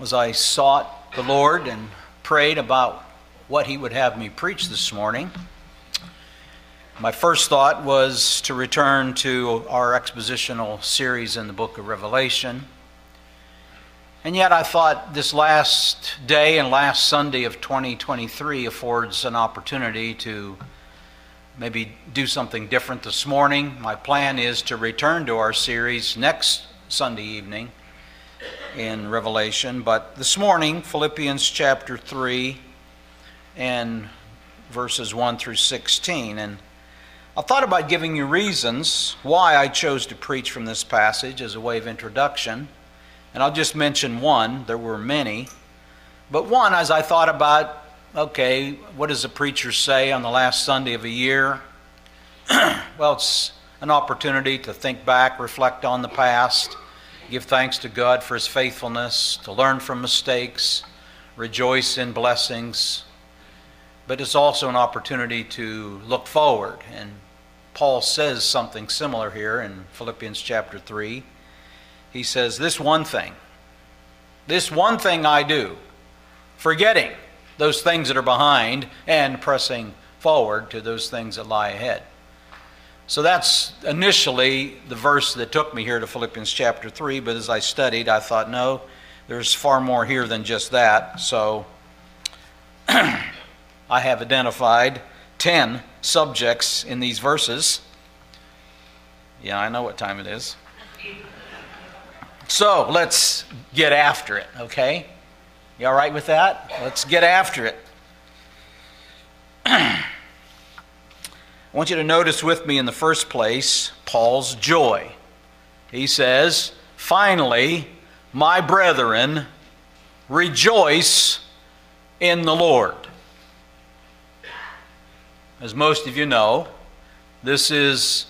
as I sought the Lord and prayed about what He would have me preach this morning, my first thought was to return to our expositional series in the book of Revelation. And yet, I thought this last day and last Sunday of 2023 affords an opportunity to maybe do something different this morning. My plan is to return to our series next Sunday evening in Revelation. But this morning, Philippians chapter 3 and verses 1 through 16. And I thought about giving you reasons why I chose to preach from this passage as a way of introduction. And I'll just mention one. There were many. But one, as I thought about, okay, what does a preacher say on the last Sunday of a year? well, it's an opportunity to think back, reflect on the past give thanks to God for his faithfulness, to learn from mistakes, rejoice in blessings. But it's also an opportunity to look forward. And Paul says something similar here in Philippians chapter 3. He says, This one thing, this one thing I do, forgetting those things that are behind and pressing forward to those things that lie ahead. So that's initially the verse that took me here to Philippians chapter 3, but as I studied, I thought, no, there's far more here than just that. So I have identified 10 subjects in these verses. Yeah, I know what time it is. So let's get after it, okay? You all right with that? Let's get after it. Want you to notice with me in the first place Paul's joy. He says, Finally, my brethren, rejoice in the Lord. As most of you know, this is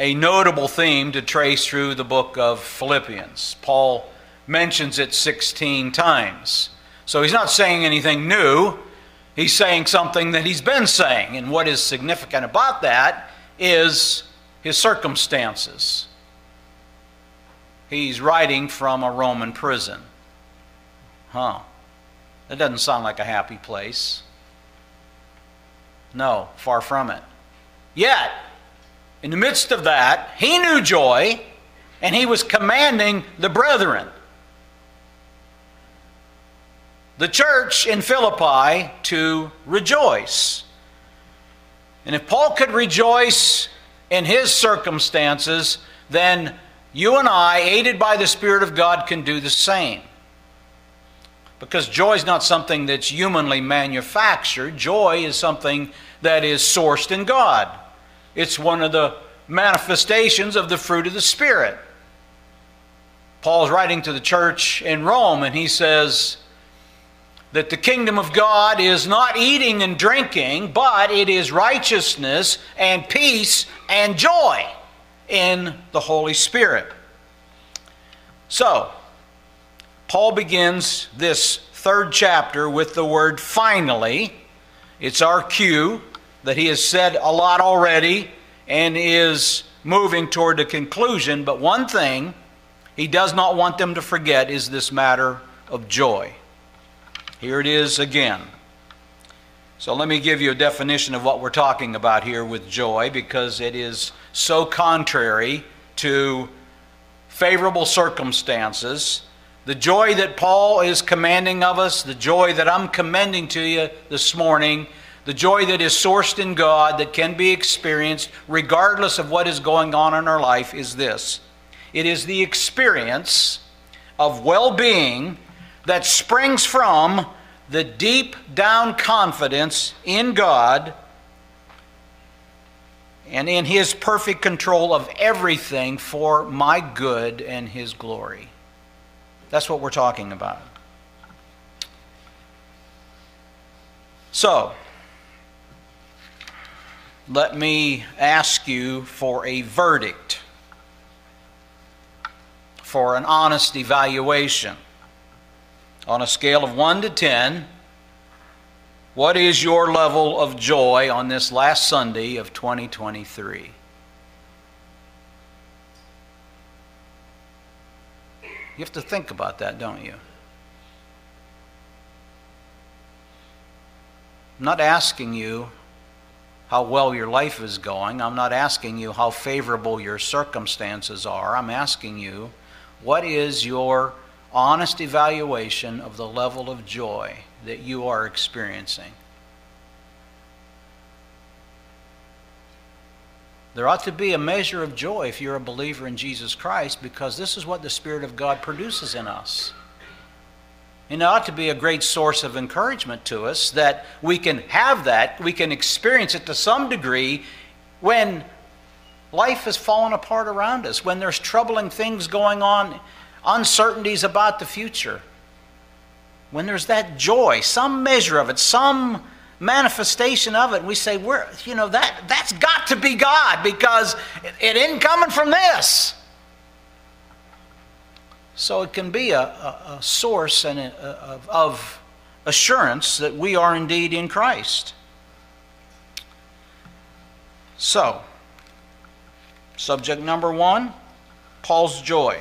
a notable theme to trace through the book of Philippians. Paul mentions it 16 times. So he's not saying anything new. He's saying something that he's been saying. And what is significant about that is his circumstances. He's writing from a Roman prison. Huh. That doesn't sound like a happy place. No, far from it. Yet, in the midst of that, he knew joy and he was commanding the brethren the church in Philippi to rejoice. And if Paul could rejoice in his circumstances, then you and I, aided by the Spirit of God, can do the same. Because joy is not something that's humanly manufactured, joy is something that is sourced in God. It's one of the manifestations of the fruit of the Spirit. Paul's writing to the church in Rome, and he says, that the kingdom of God is not eating and drinking, but it is righteousness and peace and joy in the Holy Spirit. So, Paul begins this third chapter with the word finally. It's our cue that he has said a lot already and is moving toward a conclusion, but one thing he does not want them to forget is this matter of joy. Here it is again. So let me give you a definition of what we're talking about here with joy because it is so contrary to favorable circumstances. The joy that Paul is commanding of us, the joy that I'm commending to you this morning, the joy that is sourced in God, that can be experienced regardless of what is going on in our life, is this it is the experience of well being that springs from the deep down confidence in God and in His perfect control of everything for my good and His glory. That's what we're talking about. So, let me ask you for a verdict, for an honest evaluation on a scale of 1 to 10, what is your level of joy on this last Sunday of 2023? You have to think about that, don't you? I'm not asking you how well your life is going. I'm not asking you how favorable your circumstances are. I'm asking you, what is your honest evaluation of the level of joy that you are experiencing? There ought to be a measure of joy if you're a believer in Jesus Christ because this is what the Spirit of God produces in us. And it ought to be a great source of encouragement to us that we can have that, we can experience it to some degree when life has fallen apart around us, when there's troubling things going on, uncertainties about the future. When there's that joy, some measure of it, some manifestation of it. We say, we're, you know, that, that's got to be God because it, isn't coming from this. So it can be a, a, a source and a, uh, of, of assurance that we are indeed in Christ. So, subject number one Paul's joy.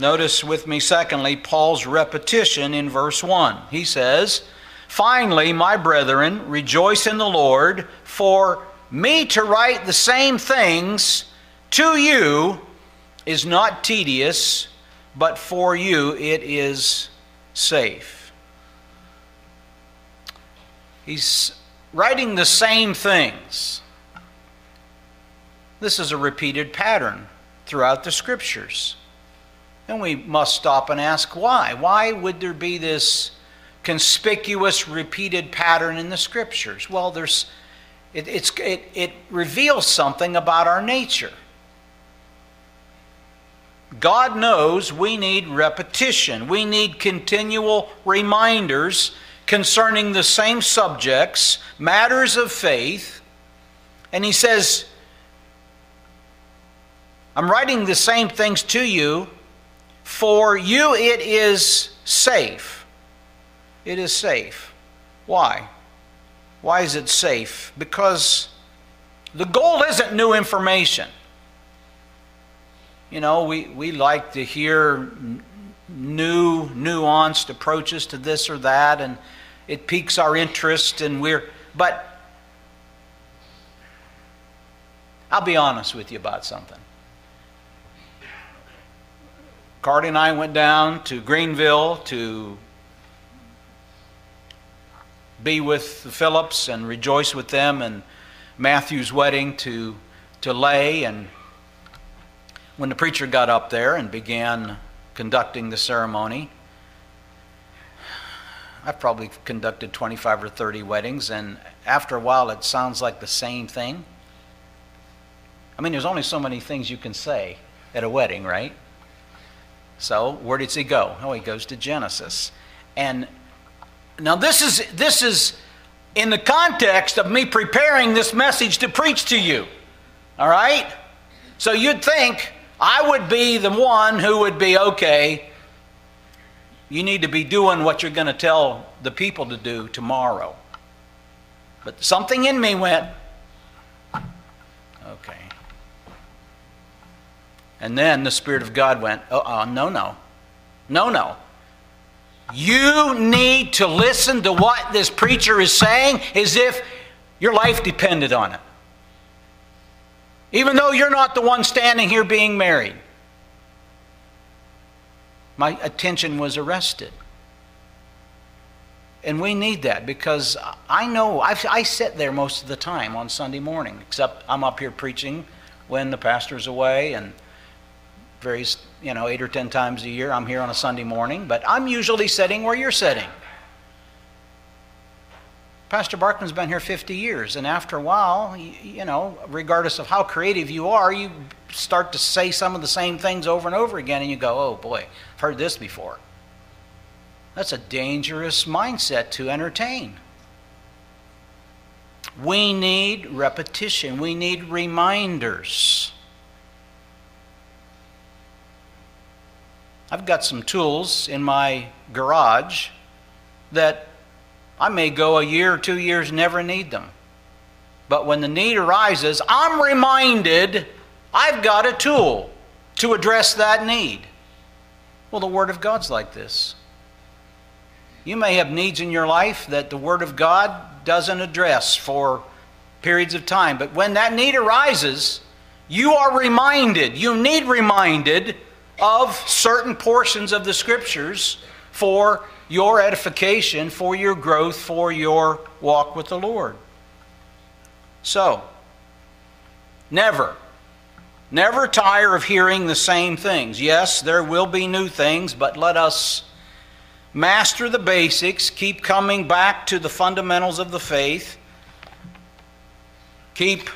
Notice with me, secondly, Paul's repetition in verse 1. He says, Finally, my brethren, rejoice in the Lord, for me to write the same things to you is not tedious, but for you it is safe. He's writing the same things. This is a repeated pattern throughout the scriptures. And we must stop and ask why. Why would there be this conspicuous repeated pattern in the scriptures? Well, there's, it, it, it reveals something about our nature. God knows we need repetition. We need continual reminders concerning the same subjects, matters of faith. And He says, I'm writing the same things to you. For you it is safe it is safe. Why? Why is it safe? Because the goal isn't new information. You know, we, we like to hear new, nuanced approaches to this or that, and it piques our interest, and we're. But I'll be honest with you about something. Cardi and I went down to Greenville to be with the Phillips and rejoice with them and Matthew's wedding to, to lay. And when the preacher got up there and began conducting the ceremony, I've probably conducted 25 or 30 weddings, and after a while, it sounds like the same thing. I mean, there's only so many things you can say at a wedding, right? So, where does he go? Oh, he goes to Genesis. And now, this is, this is in the context of me preparing this message to preach to you. All right? So you'd think I would be the one who would be, okay, you need to be doing what you're going to tell the people to do tomorrow. But something in me went, And then the Spirit of God went, oh, uh, no, no. No, no. You need to listen to what this preacher is saying as if your life depended on it. Even though you're not the one standing here being married. My attention was arrested. And we need that because I know I, I sit there most of the time on Sunday morning, except I'm up here preaching when the pastor's away and various, you know, eight or ten times a year. I'm here on a Sunday morning, but I'm usually sitting where you're sitting. Pastor Barkman's been here 50 years, and after a while, you, you know, regardless of how creative you are, you start to say some of the same things over and over again, and you go, oh boy, I've heard this before. That's a dangerous mindset to entertain. We need repetition, we need reminders. I've got some tools in my garage that I may go a year or two years never need them. But when the need arises, I'm reminded I've got a tool to address that need. Well, the Word of God's like this. You may have needs in your life that the Word of God doesn't address for periods of time. But when that need arises, you are reminded, you need reminded of certain portions of the Scriptures for your edification, for your growth, for your walk with the Lord. So, never, never tire of hearing the same things. Yes, there will be new things, but let us master the basics, keep coming back to the fundamentals of the faith, keep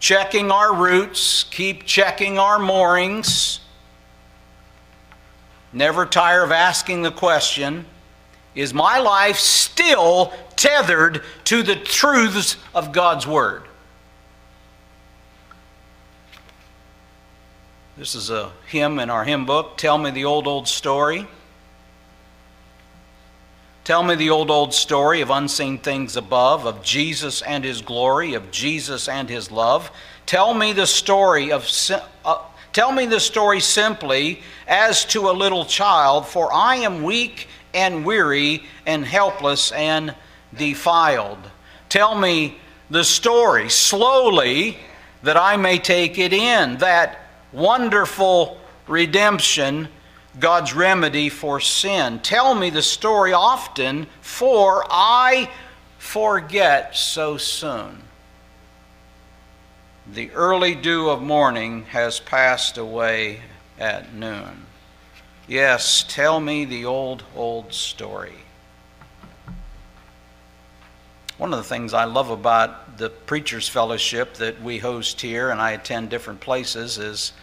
checking our roots, keep checking our moorings. Never tire of asking the question Is my life still tethered to the truths of God's Word? This is a hymn in our hymn book. Tell me the old, old story. Tell me the old, old story of unseen things above, of Jesus and his glory, of Jesus and his love. Tell me the story of. Uh, Tell me the story simply as to a little child, for I am weak and weary and helpless and defiled. Tell me the story slowly that I may take it in, that wonderful redemption God's remedy for sin. Tell me the story often, for I forget so soon. The early dew of morning has passed away at noon. Yes, tell me the old, old story. One of the things I love about the Preachers Fellowship that we host here, and I attend different places, is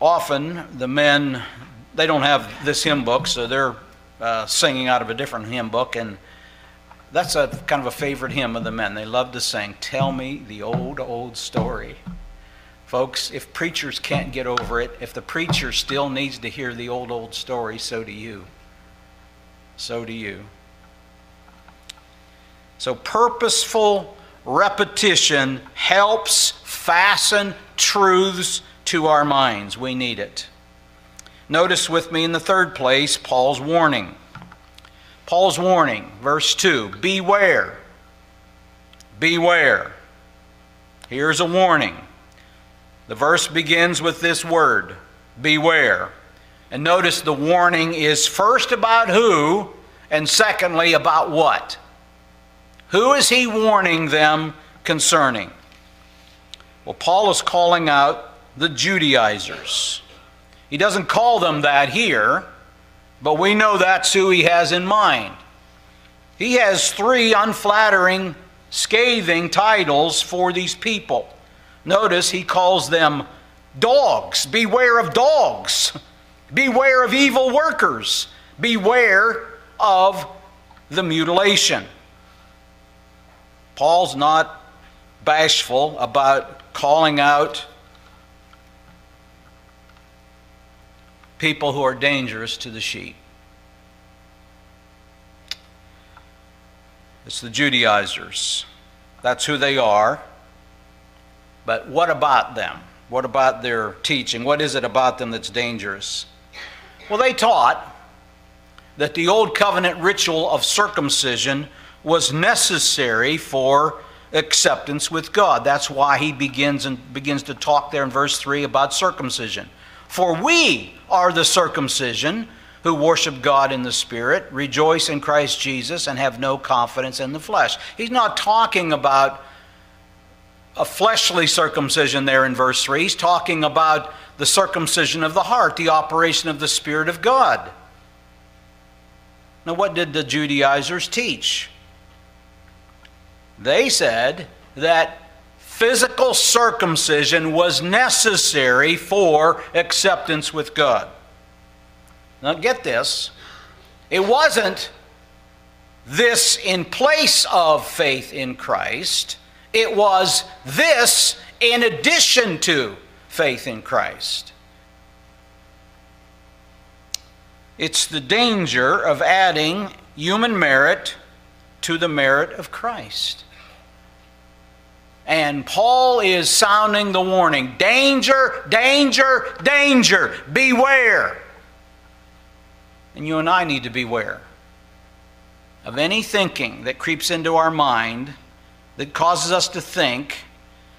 often the men they don't have this hymn book, so they're uh, singing out of a different hymn book, and that's a kind of a favorite hymn of the men. They love to sing, "Tell me the old, old story." Folks, if preachers can't get over it, if the preacher still needs to hear the old, old story, so do you. So do you. So, purposeful repetition helps fasten truths to our minds. We need it. Notice with me in the third place Paul's warning. Paul's warning, verse 2 Beware. Beware. Here's a warning. The verse begins with this word beware. And notice the warning is first about who, and secondly about what. Who is he warning them concerning? Well, Paul is calling out the Judaizers. He doesn't call them that here, but we know that's who he has in mind. He has three unflattering, scathing titles for these people. Notice he calls them dogs. Beware of dogs. Beware of evil workers. Beware of the mutilation. Paul's not bashful about calling out people who are dangerous to the sheep. It's the Judaizers. That's who they are. But what about them? What about their teaching? What is it about them that's dangerous? Well, they taught that the old covenant ritual of circumcision was necessary for acceptance with God. That's why he begins and begins to talk there in verse 3 about circumcision. For we are the circumcision who worship God in the Spirit, rejoice in Christ Jesus, and have no confidence in the flesh. He's not talking about a fleshly circumcision there in verse 3. He's talking about the circumcision of the heart, the operation of the Spirit of God. Now, what did the Judaizers teach? They said that physical circumcision was necessary for acceptance with God. Now, get this. It wasn't this in place of faith in Christ, it was this in addition to faith in Christ. It's the danger of adding human merit to the merit of Christ. And Paul is sounding the warning danger, danger, danger, beware. And you and I need to beware of any thinking that creeps into our mind that causes us to think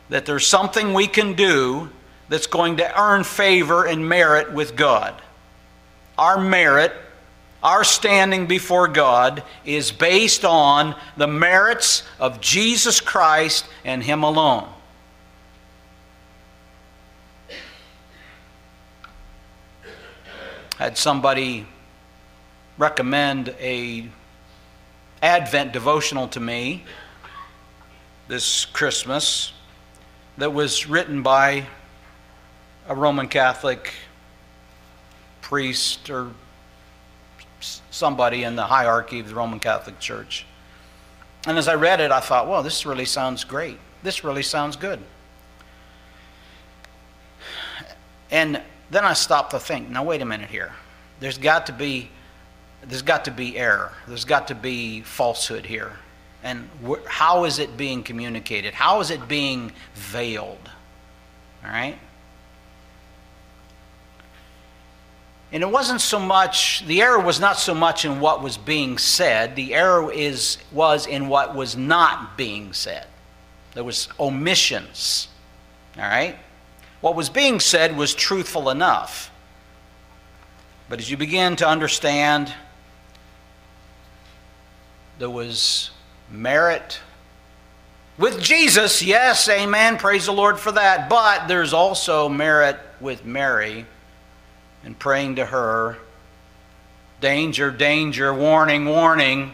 that there's something we can do that's going to earn favor and merit with God. Our merit, our standing before God, is based on the merits of Jesus Christ and Him alone. had somebody recommend a Advent devotional to me this Christmas that was written by a Roman Catholic priest or somebody in the hierarchy of the Roman Catholic Church. And as I read it, I thought, well, this really sounds great. This really sounds good. And then I stopped to think, now wait a minute here. There's got to be there's got to be error. There's got to be falsehood here. And wh- how is it being communicated? How is it being veiled? All right? And it wasn't so much, the error was not so much in what was being said, the error is, was in what was not being said. There was omissions. All right? What was being said was truthful enough. But as you begin to understand, there was merit with Jesus, yes, amen, praise the Lord for that. But there's also merit with Mary and praying to her danger, danger, warning, warning.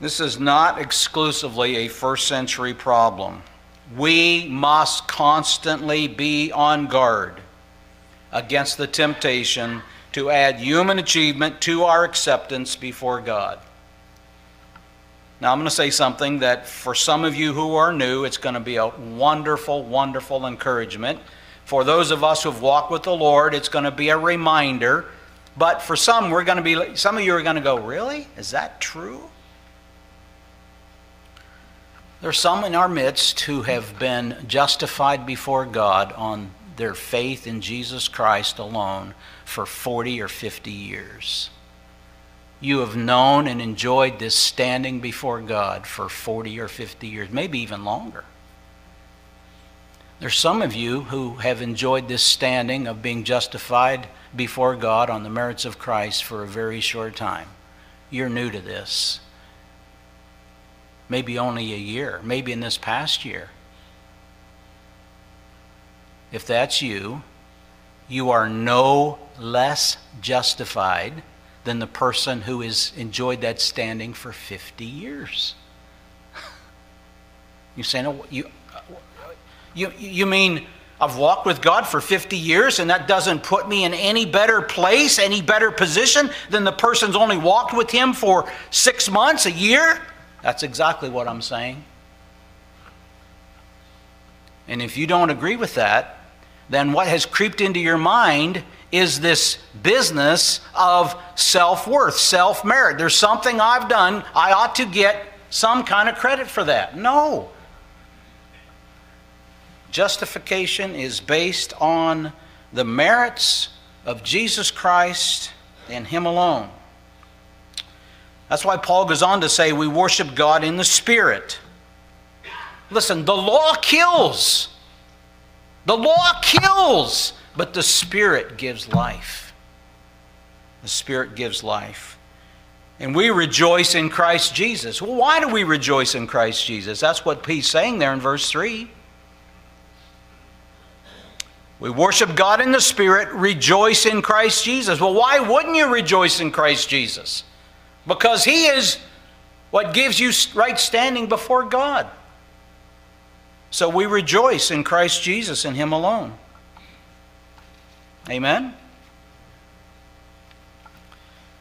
This is not exclusively a first century problem. We must constantly be on guard against the temptation to add human achievement to our acceptance before God. Now, I'm going to say something that for some of you who are new, it's going to be a wonderful, wonderful encouragement. For those of us who've walked with the Lord, it's going to be a reminder. But for some, we're going to be, some of you are going to go, Really? Is that true? There are some in our midst who have been justified before God on their faith in Jesus Christ alone for 40 or 50 years. You have known and enjoyed this standing before God for 40 or 50 years, maybe even longer. There's some of you who have enjoyed this standing of being justified before God on the merits of Christ for a very short time. You're new to this maybe only a year, maybe in this past year. If that's you, you are no less justified than the person who has enjoyed that standing for 50 years. You say, no, you, you, you mean I've walked with God for 50 years and that doesn't put me in any better place, any better position than the person's only walked with Him for six months, a year? That's exactly what I'm saying. And if you don't agree with that, then what has creeped into your mind is this business of self worth, self merit. There's something I've done, I ought to get some kind of credit for that. No. Justification is based on the merits of Jesus Christ and Him alone. That's why Paul goes on to say we worship God in the Spirit. Listen, the law kills. The law kills, but the Spirit gives life. The Spirit gives life. And we rejoice in Christ Jesus. Well, why do we rejoice in Christ Jesus? That's what he's saying there in verse 3. We worship God in the Spirit, rejoice in Christ Jesus. Well, why wouldn't you rejoice in Christ Jesus? because He is what gives you right standing before God. So we rejoice in Christ Jesus and Him alone. Amen?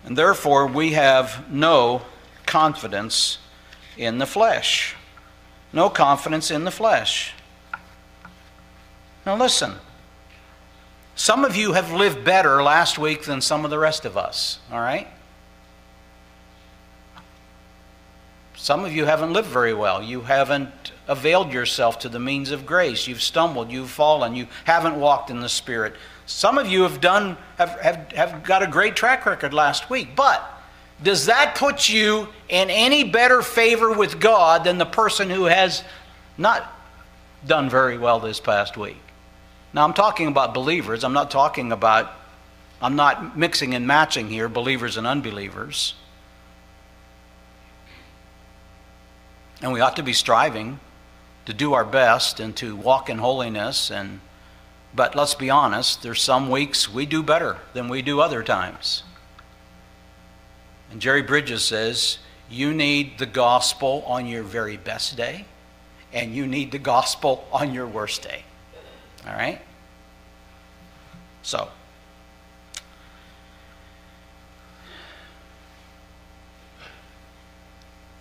And therefore, we have no confidence in the flesh. No confidence in the flesh. Now, listen. Some of you have lived better last week than some of the rest of us, all right? Some of you haven't lived very well. You haven't availed yourself to the means of grace. You've stumbled, you've fallen, you haven't walked in the Spirit. Some of you have done have, have, have got a great track record last week, but does that put you in any better favor with God than the person who has not done very well this past week? Now I'm talking about believers. I'm not talking about I'm not mixing and matching here believers and unbelievers. And we ought to be striving to do our best and to walk in holiness and but let's be honest, there's some weeks we do better than we do other times. And Jerry Bridges says, you need the gospel on your very best day, and you need the gospel on your worst day. All right? So,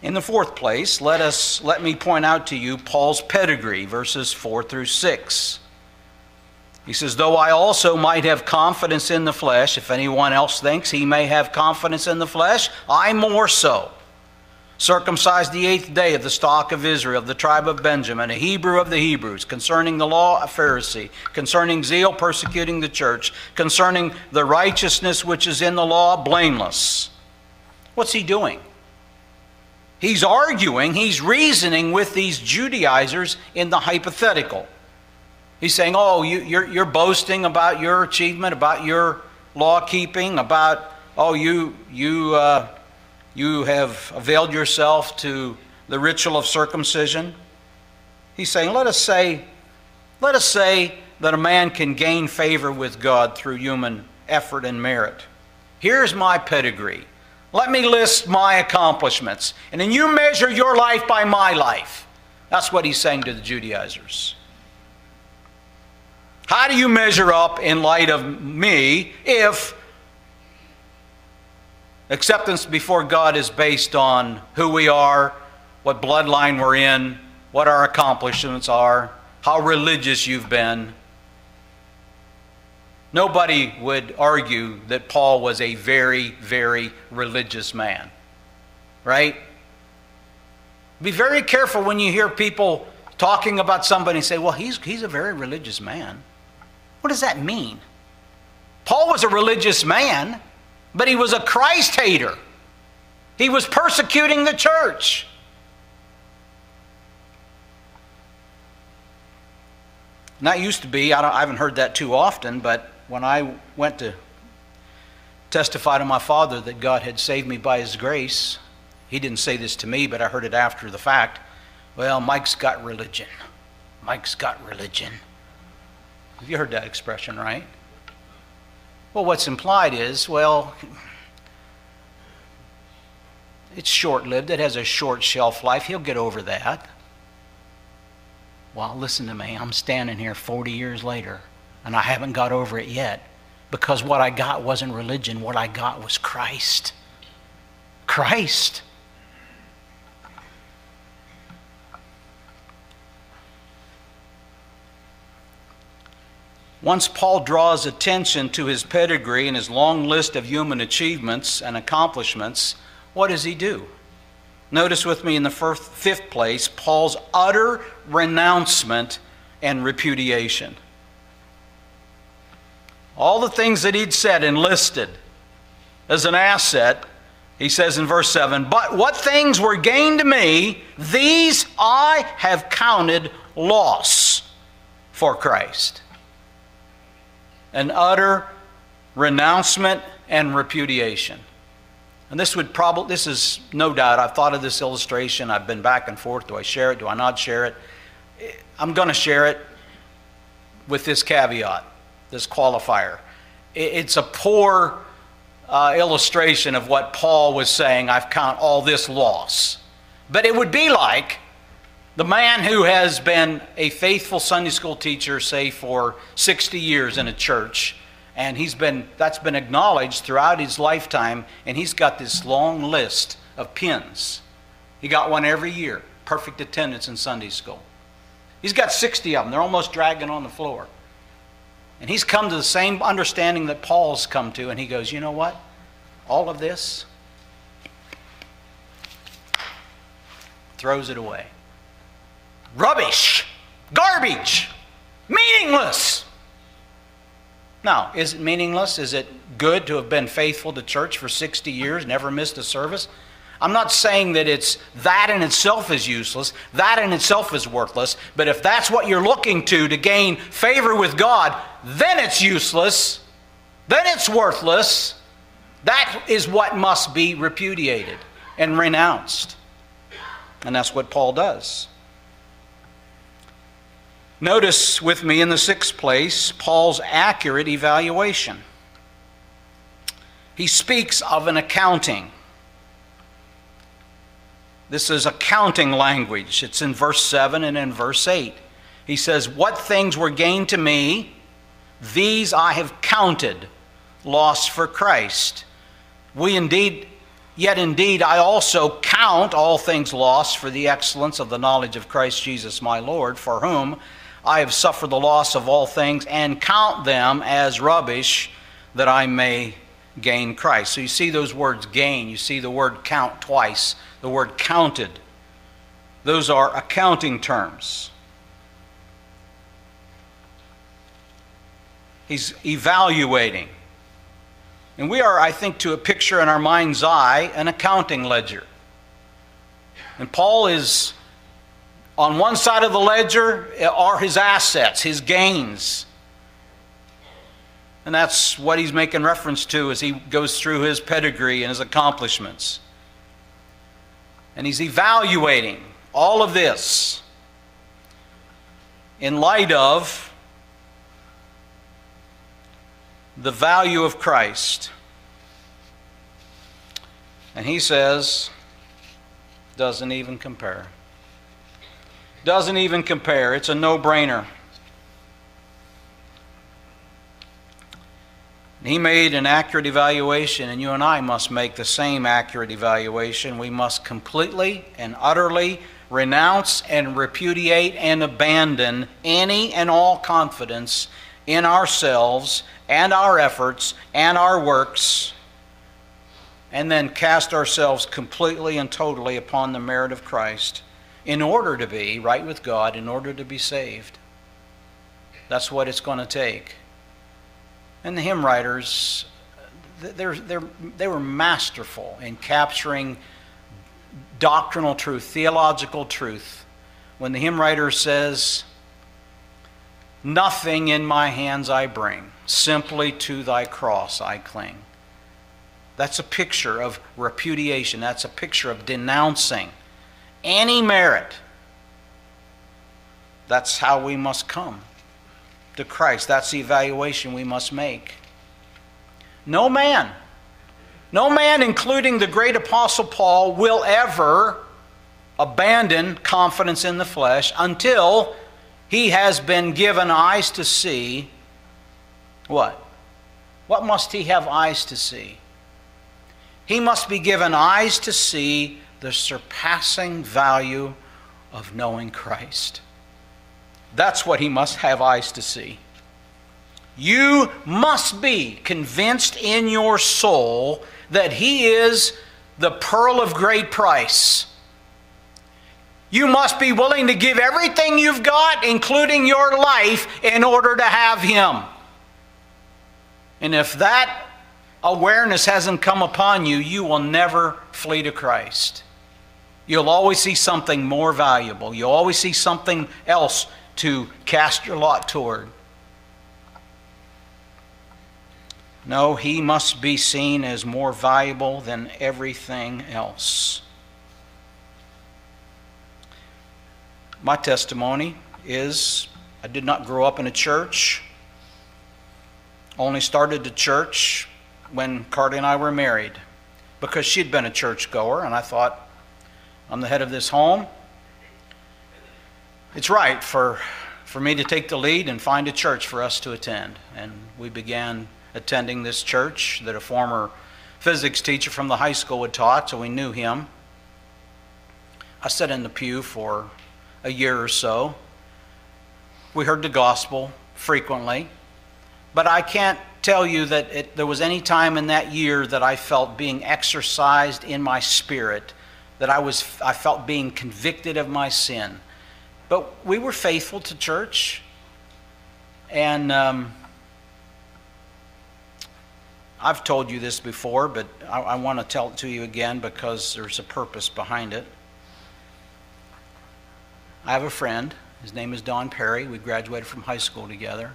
In the fourth place, let us let me point out to you Paul's pedigree, verses 4 through 6. He says, Though I also might have confidence in the flesh, if anyone else thinks he may have confidence in the flesh, I more so. Circumcised the eighth day of the stock of Israel, of the tribe of Benjamin, a Hebrew of the Hebrews, concerning the law, a Pharisee, concerning zeal, persecuting the church, concerning the righteousness which is in the law, blameless. What's he doing? He's arguing, he's reasoning with these Judaizers in the hypothetical. He's saying, Oh, you, are you're, you're boasting about your achievement, about your law keeping, about, oh, you, you, uh, you have availed yourself to the ritual of circumcision. He's saying, Let us say, let us say that a man can gain favor with God through human effort and merit. Here's my pedigree. Let me list my accomplishments. And then you measure your life by my life. That's what he's saying to the Judaizers. How do you measure up in light of me if acceptance before God is based on who we are, what bloodline we're in, what our accomplishments are, how religious you've been? Nobody would argue that Paul was a very, very religious man. Right? Be very careful when you hear people talking about somebody and say, well, he's, he's a very religious man. What does that mean? Paul was a religious man, but he was a Christ hater. He was persecuting the church. That used to be, I, I haven't heard that too often, but when I went to testify to my father that God had saved me by his grace, he didn't say this to me, but I heard it after the fact. Well, Mike's got religion. Mike's got religion. Have you heard that expression, right? Well, what's implied is, well, it's short lived, it has a short shelf life. He'll get over that. Well, listen to me. I'm standing here 40 years later and I haven't got over it yet because what I got wasn't religion, what I got was Christ. Christ. Once Paul draws attention to his pedigree and his long list of human achievements and accomplishments, what does he do? Notice with me in the first, fifth place Paul's utter renouncement and repudiation all the things that he'd said and listed as an asset, he says in verse 7 But what things were gained to me, these I have counted loss for Christ. An utter renouncement and repudiation. And this would probably, this is no doubt, I've thought of this illustration. I've been back and forth. Do I share it? Do I not share it? I'm going to share it with this caveat this qualifier. It's a poor uh, illustration of what Paul was saying. I've count all this loss. But it would be like the man who has been a faithful Sunday school teacher, say, for 60 years in a church, and he's been, that's been acknowledged throughout his lifetime, and he's got this long list of pins. He got one every year, perfect attendance in Sunday school. He's got 60 of them. They're almost dragging on the floor. And he's come to the same understanding that Paul's come to, and he goes, You know what? All of this, throws it away. Rubbish, garbage, meaningless. Now, is it meaningless? Is it good to have been faithful to church for 60 years, never missed a service? I'm not saying that it's that in itself is useless, that in itself is worthless, but if that's what you're looking to to gain favor with God, then it's useless, then it's worthless. That is what must be repudiated and renounced. And that's what Paul does. Notice with me in the sixth place Paul's accurate evaluation. He speaks of an accounting. This is accounting language. It's in verse 7 and in verse 8. He says, What things were gained to me, these I have counted loss for Christ. We indeed, yet indeed, I also count all things lost for the excellence of the knowledge of Christ Jesus my Lord, for whom I have suffered the loss of all things, and count them as rubbish that I may gain Christ. So you see those words gain, you see the word count twice the word counted. Those are accounting terms. He's evaluating. And we are, I think, to a picture in our mind's eye, an accounting ledger. And Paul is on one side of the ledger are his assets, his gains. And that's what he's making reference to as he goes through his pedigree and his accomplishments. And he's evaluating all of this in light of the value of Christ. And he says, doesn't even compare. Doesn't even compare. It's a no brainer. He made an accurate evaluation, and you and I must make the same accurate evaluation. We must completely and utterly renounce and repudiate and abandon any and all confidence in ourselves and our efforts and our works, and then cast ourselves completely and totally upon the merit of Christ in order to be right with God, in order to be saved. That's what it's going to take. And the hymn writers, they're, they're, they were masterful in capturing doctrinal truth, theological truth. When the hymn writer says, Nothing in my hands I bring, simply to thy cross I cling. That's a picture of repudiation. That's a picture of denouncing any merit. That's how we must come to Christ. That's the evaluation we must make. No man, no man, including the great apostle Paul, will ever abandon confidence in the flesh until he has been given eyes to see what? What must he have eyes to see? He must be given eyes to see the surpassing value of knowing Christ. That's what he must have eyes to see. You must be convinced in your soul that he is the pearl of great price. You must be willing to give everything you've got, including your life, in order to have him. And if that awareness hasn't come upon you, you will never flee to Christ. You'll always see something more valuable. You'll always see something else to cast your lot toward. No, he must be seen as more valuable than everything else. My testimony is I did not grow up in a church. Only started the church when Carly and I were married because she'd been a churchgoer, and I thought, I'm the head of this home it's right for, for me to take the lead and find a church for us to attend. And we began attending this church that a former physics teacher from the high school had taught, so we knew him. I sat in the pew for a year or so. We heard the gospel frequently, but I can't tell you that it, there was any time in that year that I felt being exercised in my spirit that I was I felt being convicted of my sin. But we were faithful to church, and um, I've told you this before, but I, I want to tell it to you again because there's a purpose behind it. I have a friend. His name is Don Perry. We graduated from high school together.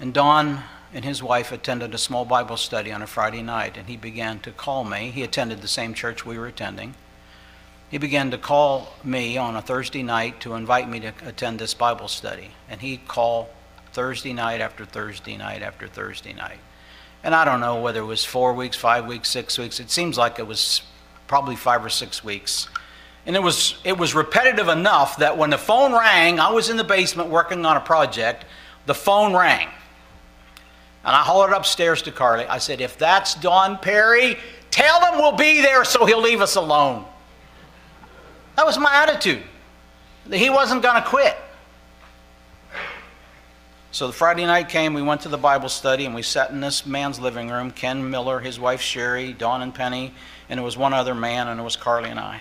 And Don and his wife attended a small Bible study on a Friday night, and he began to call me. He attended the same church we were attending. He began to call me on a Thursday night to invite me to attend this Bible study. And he'd call Thursday night after Thursday night after Thursday night. And I don't know whether it was four weeks, five weeks, six weeks. It seems like it was probably five or six weeks. And it was, it was repetitive enough that when the phone rang, I was in the basement working on a project, the phone rang. And I hollered upstairs to Carly. I said, If that's Don Perry, tell him we'll be there so he'll leave us alone. That was my attitude. He wasn't going to quit. So the Friday night came, we went to the Bible study, and we sat in this man's living room Ken Miller, his wife Sherry, Don and Penny, and it was one other man, and it was Carly and I.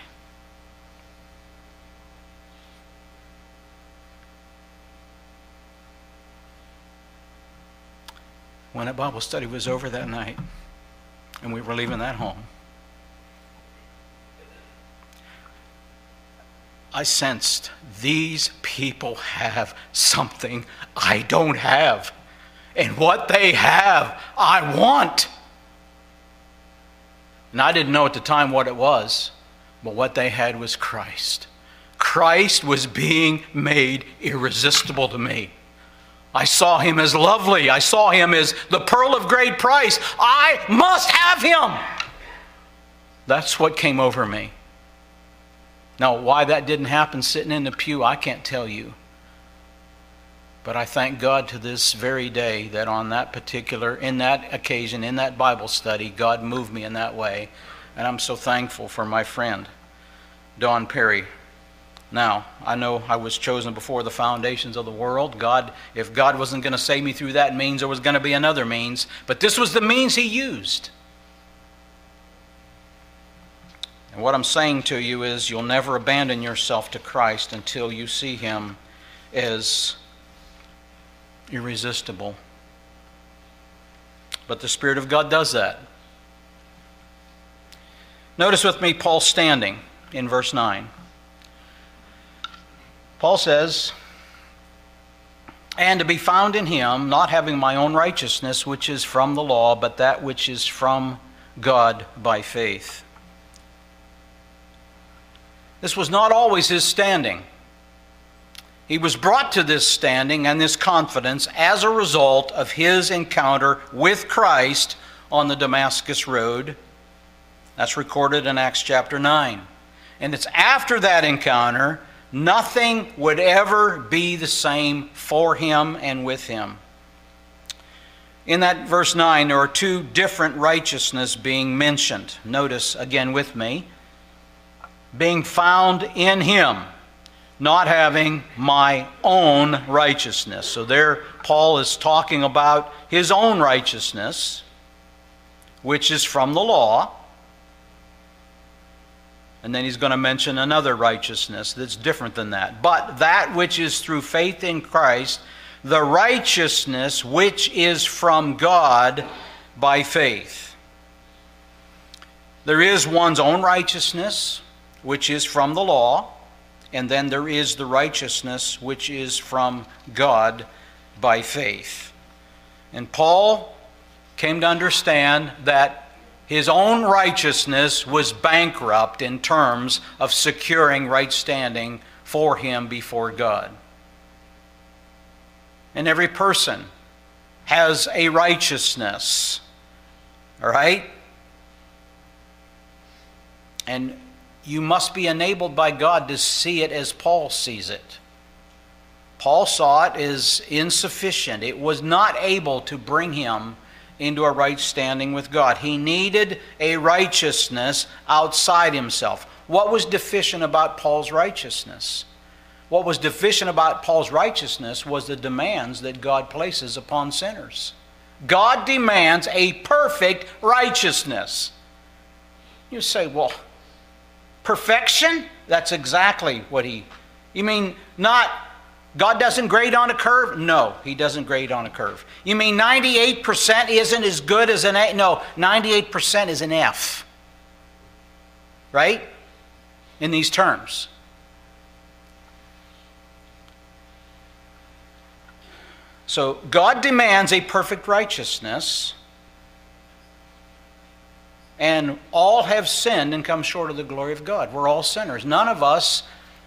When that Bible study was over that night, and we were leaving that home, I sensed these people have something I don't have. And what they have, I want. And I didn't know at the time what it was, but what they had was Christ. Christ was being made irresistible to me. I saw him as lovely. I saw him as the pearl of great price. I must have him. That's what came over me. Now, why that didn't happen sitting in the pew, I can't tell you. But I thank God to this very day that on that particular, in that occasion, in that Bible study, God moved me in that way. And I'm so thankful for my friend, Don Perry. Now, I know I was chosen before the foundations of the world. God, if God wasn't going to save me through that means, there was going to be another means. But this was the means He used. And what I'm saying to you is you'll never abandon yourself to Christ until you see Him as irresistible. But the Spirit of God does that. Notice with me Paul standing in verse 9. Paul says, And to be found in him, not having my own righteousness, which is from the law, but that which is from God by faith. This was not always his standing. He was brought to this standing and this confidence as a result of his encounter with Christ on the Damascus Road. That's recorded in Acts chapter 9. And it's after that encounter, nothing would ever be the same for him and with him. In that verse 9, there are two different righteousness being mentioned. Notice again with me being found in him, not having my own righteousness. So there, Paul is talking about his own righteousness, which is from the law. And then he's going to mention another righteousness that's different than that. But that which is through faith in Christ, the righteousness which is from God by faith. There is one's own righteousness, which is from the law, and then there is the righteousness which is from God by faith. And Paul came to understand that his own righteousness was bankrupt in terms of securing right standing for him before God. And every person has a righteousness, all right? And you must be enabled by God to see it as Paul sees it. Paul saw it as insufficient. It was not able to bring him into a right standing with God. He needed a righteousness outside himself. What was deficient about Paul's righteousness? What was deficient about Paul's righteousness was the demands that God places upon sinners. God demands a perfect righteousness. You say, well, perfection? That's exactly what he. You mean not God doesn't grade on a curve? No, he doesn't grade on a curve. You mean 98% isn't as good as an A? No, 98% is an F. Right? In these terms. So God demands a perfect righteousness, and all have sinned and come short of the glory of God. We're all sinners. None of us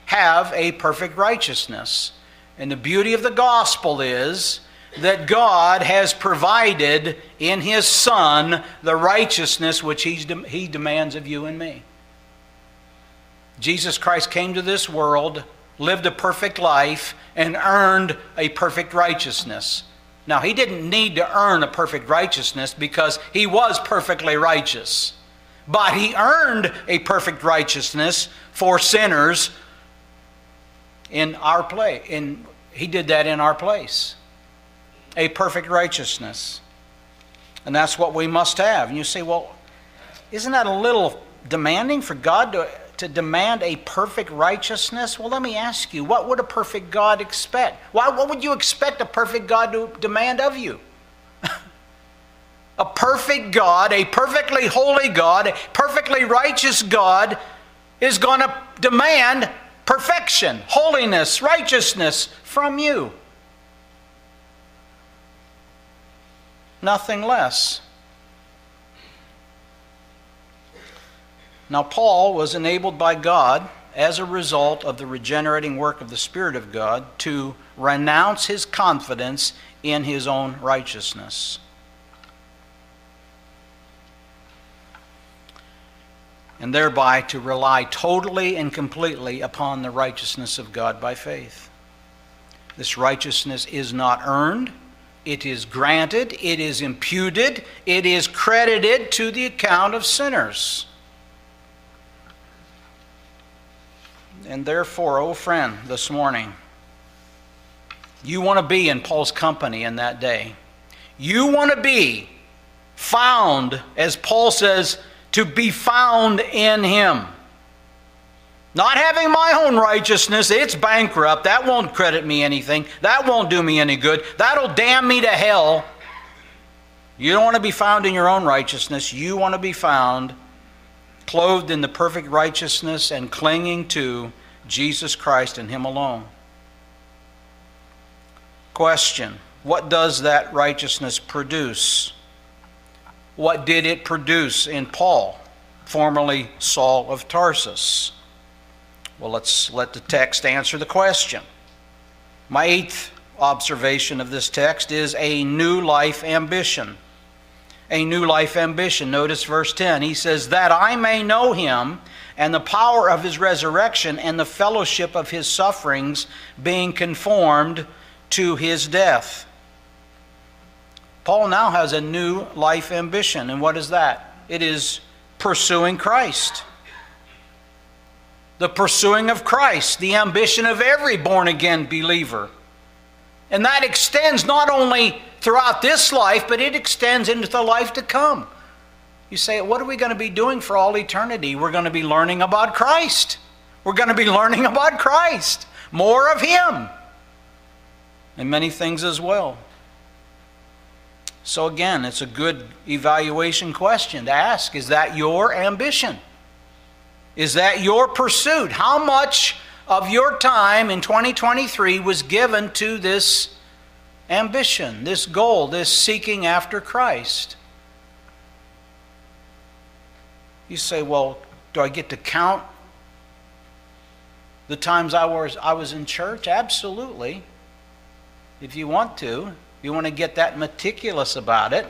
have a perfect righteousness. And the beauty of the gospel is that God has provided in His Son the righteousness which He demands of you and me. Jesus Christ came to this world lived a perfect life, and earned a perfect righteousness. Now, he didn't need to earn a perfect righteousness because he was perfectly righteous. But he earned a perfect righteousness for sinners in our place. In, he did that in our place. A perfect righteousness. And that's what we must have. And you say, well, isn't that a little demanding for God to to demand a perfect righteousness? Well, let me ask you, what would a perfect God expect? Why, what would you expect a perfect God to demand of you? a perfect God, a perfectly holy God, a perfectly righteous God is going to demand perfection, holiness, righteousness from you. Nothing less. Now, Paul was enabled by God as a result of the regenerating work of the Spirit of God to renounce his confidence in his own righteousness. And thereby to rely totally and completely upon the righteousness of God by faith. This righteousness is not earned, it is granted, it is imputed, it is credited to the account of sinners. And therefore, oh friend, this morning, you want to be in Paul's company in that day. You want to be found, as Paul says, to be found in him. Not having my own righteousness, it's bankrupt. That won't credit me anything. That won't do me any good. That'll damn me to hell. You don't want to be found in your own righteousness. You want to be found clothed in the perfect righteousness and clinging to Jesus Christ and Him alone. Question What does that righteousness produce? What did it produce in Paul, formerly Saul of Tarsus? Well, let's let the text answer the question. My eighth observation of this text is a new life ambition a new life ambition. Notice verse 10. He says, That I may know him and the power of his resurrection and the fellowship of his sufferings, being conformed to his death. Paul now has a new life ambition. And what is that? It is pursuing Christ. The pursuing of Christ, the ambition of every born again believer. And that extends not only throughout this life, but it extends into the life to come. You say, what are we going to be doing for all eternity? We're going to be learning about Christ. We're going to be learning about Christ, more of Him, and many things as well. So, again, it's a good evaluation question to ask Is that your ambition? Is that your pursuit? How much of your time in 2023 was given to this ambition, this goal, this seeking after Christ. You say, well, do I get to count the times I was, I was in church? Absolutely. If you want to, you want to get that meticulous about it.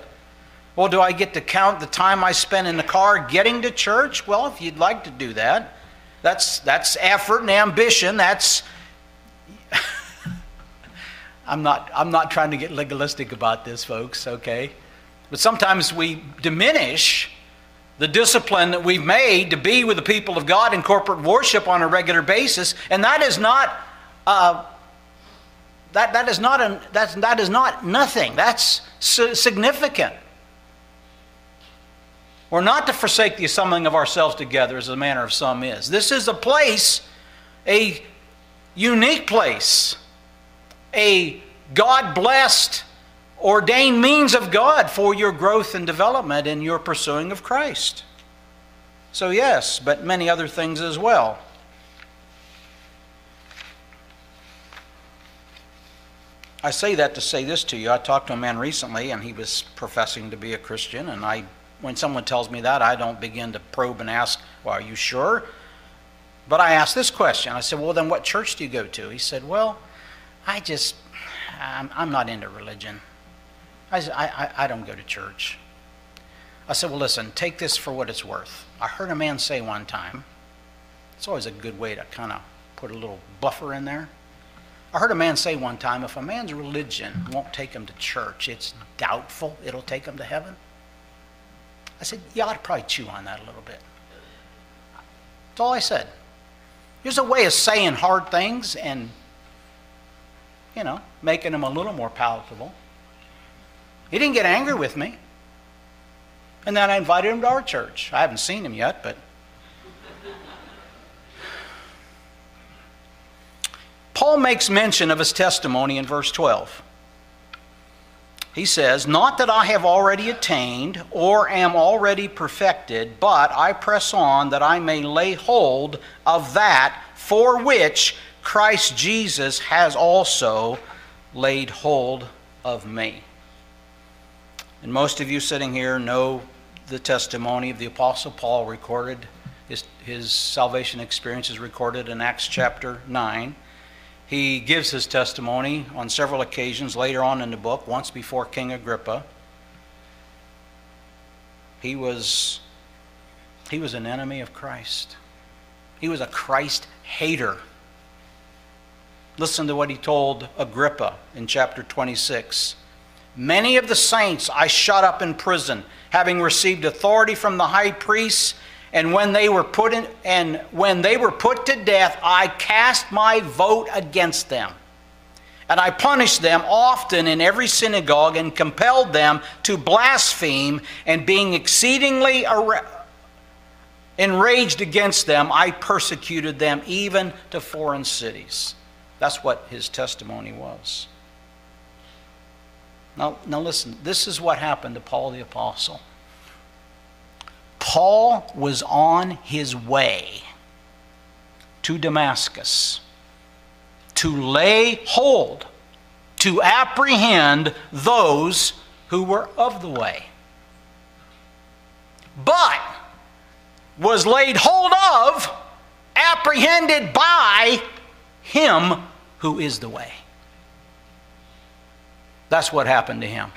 Well, do I get to count the time I spent in the car getting to church? Well, if you'd like to do that, that's, that's effort and ambition. That's I'm not, I'm not trying to get legalistic about this, folks, okay? But sometimes we diminish the discipline that we've made to be with the people of God in corporate worship on a regular basis, and that is not. Uh, that, that is not an, that's, that is not nothing. That's significant. We're not to forsake the assembling of ourselves together as the manner of some is. This is a place, a unique place, a God blessed, ordained means of God for your growth and development in your pursuing of Christ. So, yes, but many other things as well. I say that to say this to you. I talked to a man recently, and he was professing to be a Christian. And I, when someone tells me that, I don't begin to probe and ask, "Well, are you sure?" But I asked this question. I said, "Well, then, what church do you go to?" He said, "Well, I just, I'm, I'm not into religion. I, said, I, I, I don't go to church." I said, "Well, listen, take this for what it's worth." I heard a man say one time. It's always a good way to kind of put a little buffer in there. I heard a man say one time if a man's religion won't take him to church, it's doubtful it'll take him to heaven. I said, Yeah, I'd probably chew on that a little bit. That's all I said. There's a way of saying hard things and, you know, making them a little more palatable. He didn't get angry with me. And then I invited him to our church. I haven't seen him yet, but Paul makes mention of his testimony in verse 12. He says, Not that I have already attained or am already perfected, but I press on that I may lay hold of that for which Christ Jesus has also laid hold of me. And most of you sitting here know the testimony of the Apostle Paul recorded. His, his salvation experience is recorded in Acts chapter 9. He gives his testimony on several occasions later on in the book, once before King Agrippa. He was, he was an enemy of Christ, he was a Christ hater. Listen to what he told Agrippa in chapter 26. Many of the saints I shut up in prison, having received authority from the high priests and when they were put in, and when they were put to death, I cast my vote against them. And I punished them often in every synagogue and compelled them to blaspheme, and being exceedingly enraged against them, I persecuted them even to foreign cities. That's what his testimony was. Now, now listen, this is what happened to Paul the Apostle. Paul was on his way to Damascus to lay hold, to apprehend those who were of the way. But was laid hold of, apprehended by him who is the way. That's what happened to him.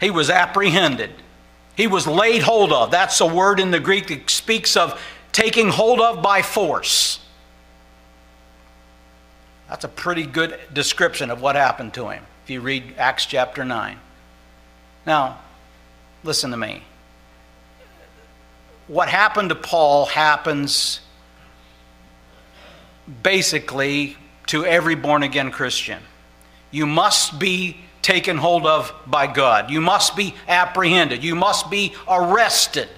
He was apprehended. He was laid hold of. That's a word in the Greek that speaks of taking hold of by force. That's a pretty good description of what happened to him if you read Acts chapter 9. Now, listen to me. What happened to Paul happens basically to every born again Christian. You must be taken hold of by God. You must be apprehended. You must be arrested.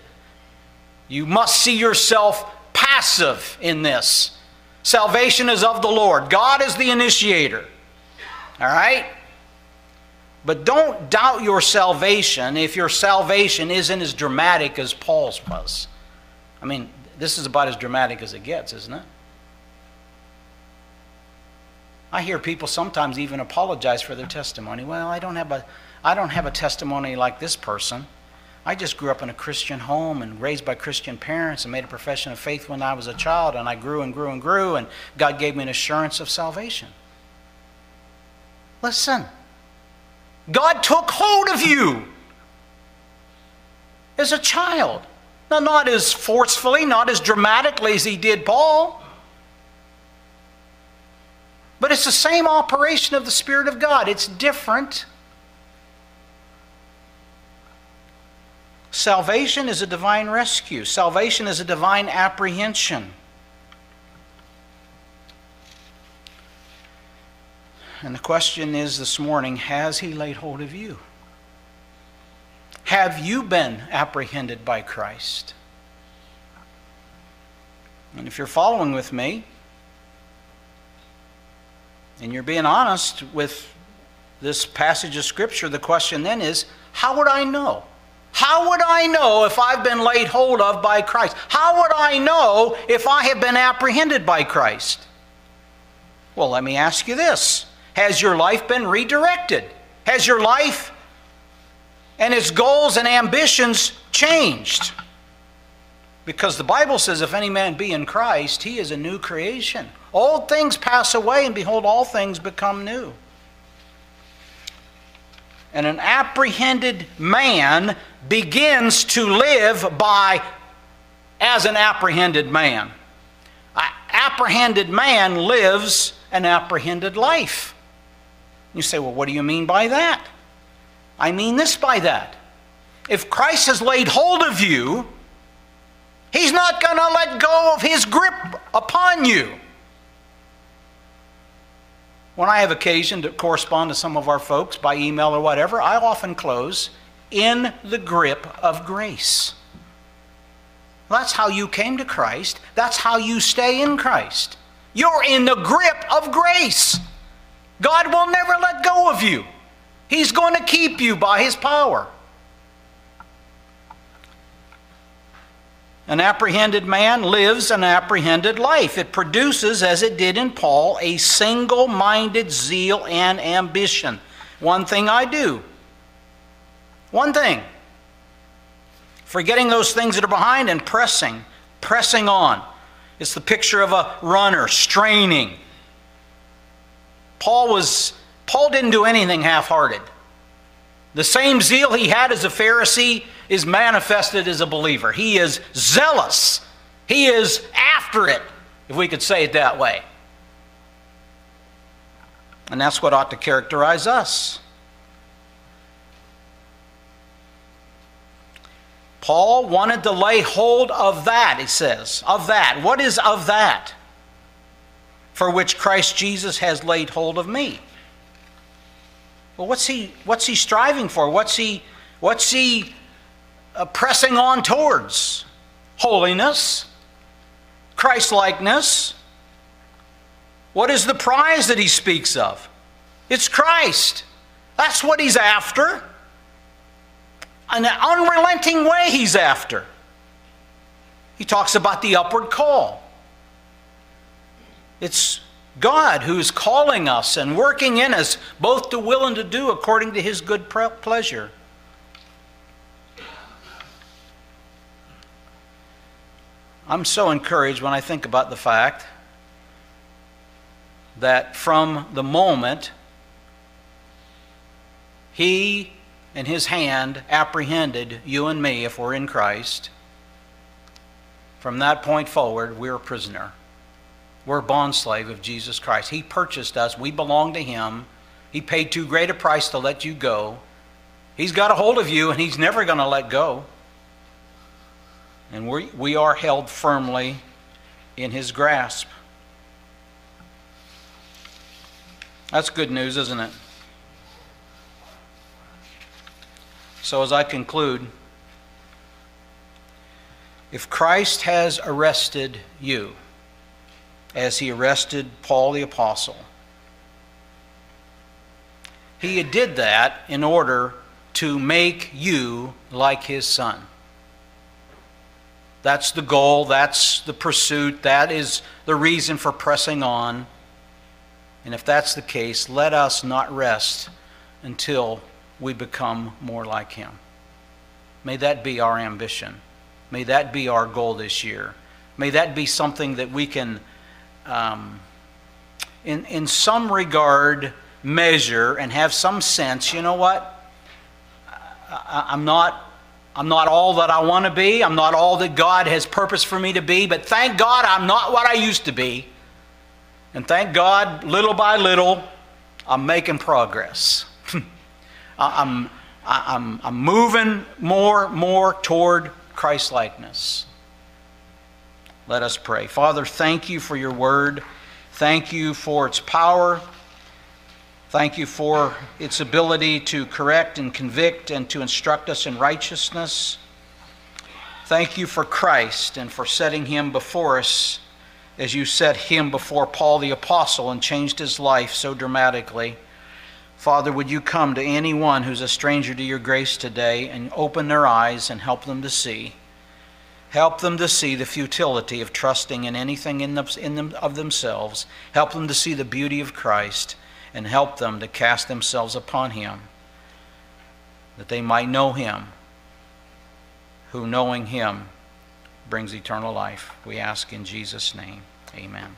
You must see yourself passive in this. Salvation is of the Lord, God is the initiator. All right? But don't doubt your salvation if your salvation isn't as dramatic as Paul's was. I mean, this is about as dramatic as it gets, isn't it? I hear people sometimes even apologize for their testimony. Well, I don't have a, I don't have a testimony like this person. I just grew up in a Christian home and raised by Christian parents and made a profession of faith when I was a child, and I grew and grew and grew, and God gave me an assurance of salvation. Listen, God took hold of you as a child. Now, not as forcefully, not as dramatically as He did Paul. But it's the same operation of the Spirit of God, it's different. Salvation is a divine rescue, salvation is a divine apprehension. And the question is this morning has He laid hold of you? have you been apprehended by Christ? And if you're following with me, and you're being honest with this passage of Scripture, the question then is how would I know? How would I know if I've been laid hold of by Christ? How would I know if I have been apprehended by Christ? Well, let me ask you this Has your life been redirected? Has your life and its goals and ambitions changed? Because the Bible says, if any man be in Christ, he is a new creation. Old things pass away, and behold, all things become new. And an apprehended man begins to live by as an apprehended man. An apprehended man lives an apprehended life. You say, well, what do you mean by that? I mean this by that. If Christ has laid hold of you, he's not going to let go of his grip upon you. When I have occasion to correspond to some of our folks by email or whatever, I often close in the grip of grace. That's how you came to Christ. That's how you stay in Christ. You're in the grip of grace. God will never let go of you, He's going to keep you by His power. An apprehended man lives an apprehended life. It produces, as it did in Paul, a single minded zeal and ambition. One thing I do. One thing. Forgetting those things that are behind and pressing, pressing on. It's the picture of a runner straining. Paul was Paul didn't do anything half-hearted. The same zeal he had as a Pharisee is manifested as a believer. He is zealous. He is after it, if we could say it that way. And that's what ought to characterize us. Paul wanted to lay hold of that, he says. Of that. What is of that? For which Christ Jesus has laid hold of me. Well, what's he, what's he striving for? What's he, what's he uh, pressing on towards? Holiness, Christlikeness. What is the prize that he speaks of? It's Christ. That's what he's after. An unrelenting way he's after. He talks about the upward call. It's God who is calling us and working in us both to will and to do according to his good pleasure. I'm so encouraged when I think about the fact that from the moment he and his hand apprehended you and me, if we're in Christ, from that point forward, we're a prisoner. We're a bondslave of Jesus Christ. He purchased us. We belong to Him. He paid too great a price to let you go. He's got a hold of you, and He's never going to let go. And we, we are held firmly in His grasp. That's good news, isn't it? So, as I conclude, if Christ has arrested you, as he arrested Paul the Apostle. He did that in order to make you like his son. That's the goal, that's the pursuit, that is the reason for pressing on. And if that's the case, let us not rest until we become more like him. May that be our ambition. May that be our goal this year. May that be something that we can um, in, in some regard, measure and have some sense, you know what? I, I'm not. I'm not all that I want to be. I'm not all that God has purposed for me to be, but thank God I'm not what I used to be. And thank God, little by little, I'm making progress. I'm, I'm, I'm moving more, more toward Christ likeness. Let us pray. Father, thank you for your word. Thank you for its power. Thank you for its ability to correct and convict and to instruct us in righteousness. Thank you for Christ and for setting him before us as you set him before Paul the Apostle and changed his life so dramatically. Father, would you come to anyone who's a stranger to your grace today and open their eyes and help them to see? Help them to see the futility of trusting in anything in, them, in them, of themselves. Help them to see the beauty of Christ and help them to cast themselves upon Him that they might know Him, who knowing Him brings eternal life. We ask in Jesus' name. Amen.